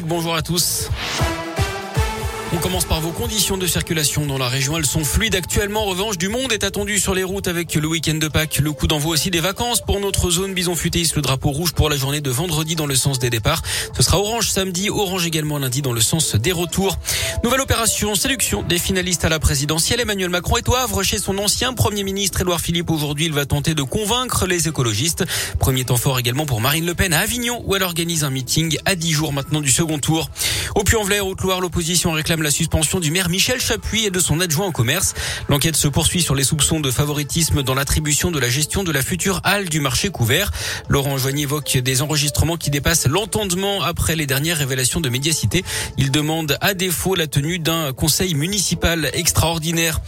Bonjour à tous. On commence par vos conditions de circulation dans la région. Elles sont fluides actuellement. En revanche, du monde est attendu sur les routes avec le week-end de Pâques. Le coup d'envoi aussi des vacances pour notre zone Bison Futéis. Le drapeau rouge pour la journée de vendredi dans le sens des départs. Ce sera orange samedi, orange également lundi dans le sens des retours. Nouvelle opération sélection des finalistes à la présidentielle. Emmanuel Macron est au chez son ancien premier ministre Édouard Philippe. Aujourd'hui, il va tenter de convaincre les écologistes. Premier temps fort également pour Marine Le Pen à Avignon où elle organise un meeting à 10 jours maintenant du second tour. Au Puy-en-Velay, Haute-Loire, l'opposition réclame la suspension du maire Michel Chapuis et de son adjoint au commerce. L'enquête se poursuit sur les soupçons de favoritisme dans l'attribution de la gestion de la future halle du marché couvert. Laurent Joigny évoque des enregistrements qui dépassent l'entendement après les dernières révélations de médiacité. Il demande à défaut la tenue d'un conseil municipal extraordinaire.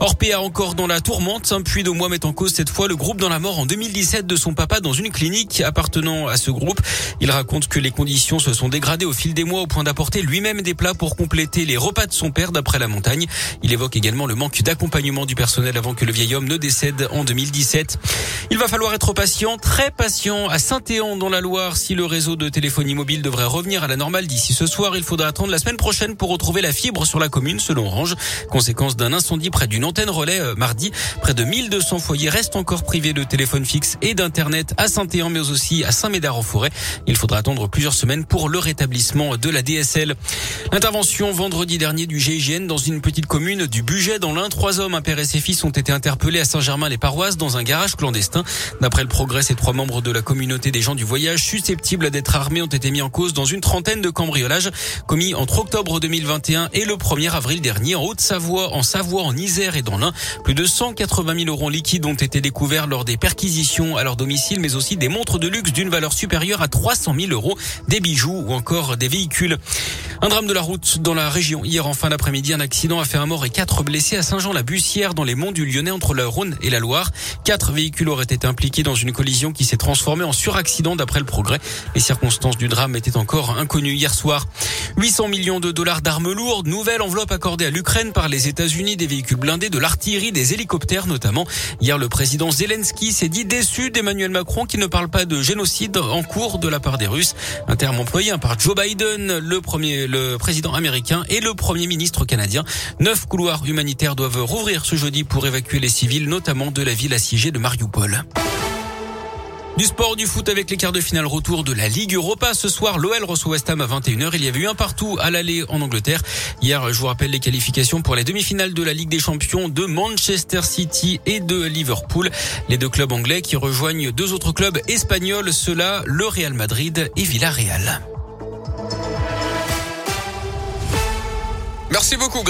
Orpea encore dans la tourmente. Un puits de mois met en cause cette fois le groupe dans la mort en 2017 de son papa dans une clinique appartenant à ce groupe. Il raconte que les conditions se sont dégradées au fil des mois au point d'apporter lui-même des plats pour compléter les repas de son père d'après la montagne. Il évoque également le manque d'accompagnement du personnel avant que le vieil homme ne décède en 2017. Il va falloir être patient, très patient à Saint-Éan dans la Loire. Si le réseau de téléphonie mobile devrait revenir à la normale d'ici ce soir, il faudra attendre la semaine prochaine pour retrouver la fibre sur la commune selon Orange. Conséquence d'un incendie près d'une antenne relais euh, mardi. Près de 1200 foyers restent encore privés de téléphone fixe et d'internet à Saint-Éan mais aussi à Saint-Médard en forêt. Il faudra attendre plusieurs semaines pour le rétablissement de la DSL. Intervention vendredi dernier du GIGN dans une petite commune du Buget dans l'un. Trois hommes, un père et ses fils, ont été interpellés à Saint-Germain-les-Paroisses dans un garage clandestin. D'après le progrès, ces trois membres de la communauté des gens du voyage susceptibles d'être armés ont été mis en cause dans une trentaine de cambriolages commis entre octobre 2021 et le 1er avril dernier en Haute-Savoie, en Savoie, en Isère et dans l'Ain. Plus de 180 000 euros liquides ont été découverts lors des perquisitions à leur domicile, mais aussi des montres de luxe d'une valeur supérieure à 300 000 euros, des bijoux ou encore des véhicules. Un drame de la route dans la région. Hier en fin d'après-midi, un accident a fait un mort et quatre blessés à Saint-Jean-la-Bussière dans les monts du Lyonnais entre la Rhône et la Loire. Quatre véhicules auraient été impliqués dans une collision qui s'est transformée en suraccident d'après le progrès. Les circonstances du drame étaient encore inconnues hier soir. 800 millions de dollars d'armes lourdes, nouvelle enveloppe accordée à l'Ukraine par les États-Unis, des véhicules blindés, de l'artillerie, des hélicoptères notamment. Hier, le président Zelensky s'est dit déçu d'Emmanuel Macron qui ne parle pas de génocide en cours de la part des Russes. Un terme employé par Joe Biden, le premier le président américain et le premier ministre canadien. Neuf couloirs humanitaires doivent rouvrir ce jeudi pour évacuer les civils, notamment de la ville assiégée de Mariupol. Du sport, du foot avec les quarts de finale retour de la Ligue Europa. Ce soir, l'OL reçoit West Ham à 21h. Il y avait eu un partout à l'aller en Angleterre. Hier, je vous rappelle les qualifications pour les demi-finales de la Ligue des Champions de Manchester City et de Liverpool. Les deux clubs anglais qui rejoignent deux autres clubs espagnols, ceux-là, le Real Madrid et Villarreal. Merci beaucoup.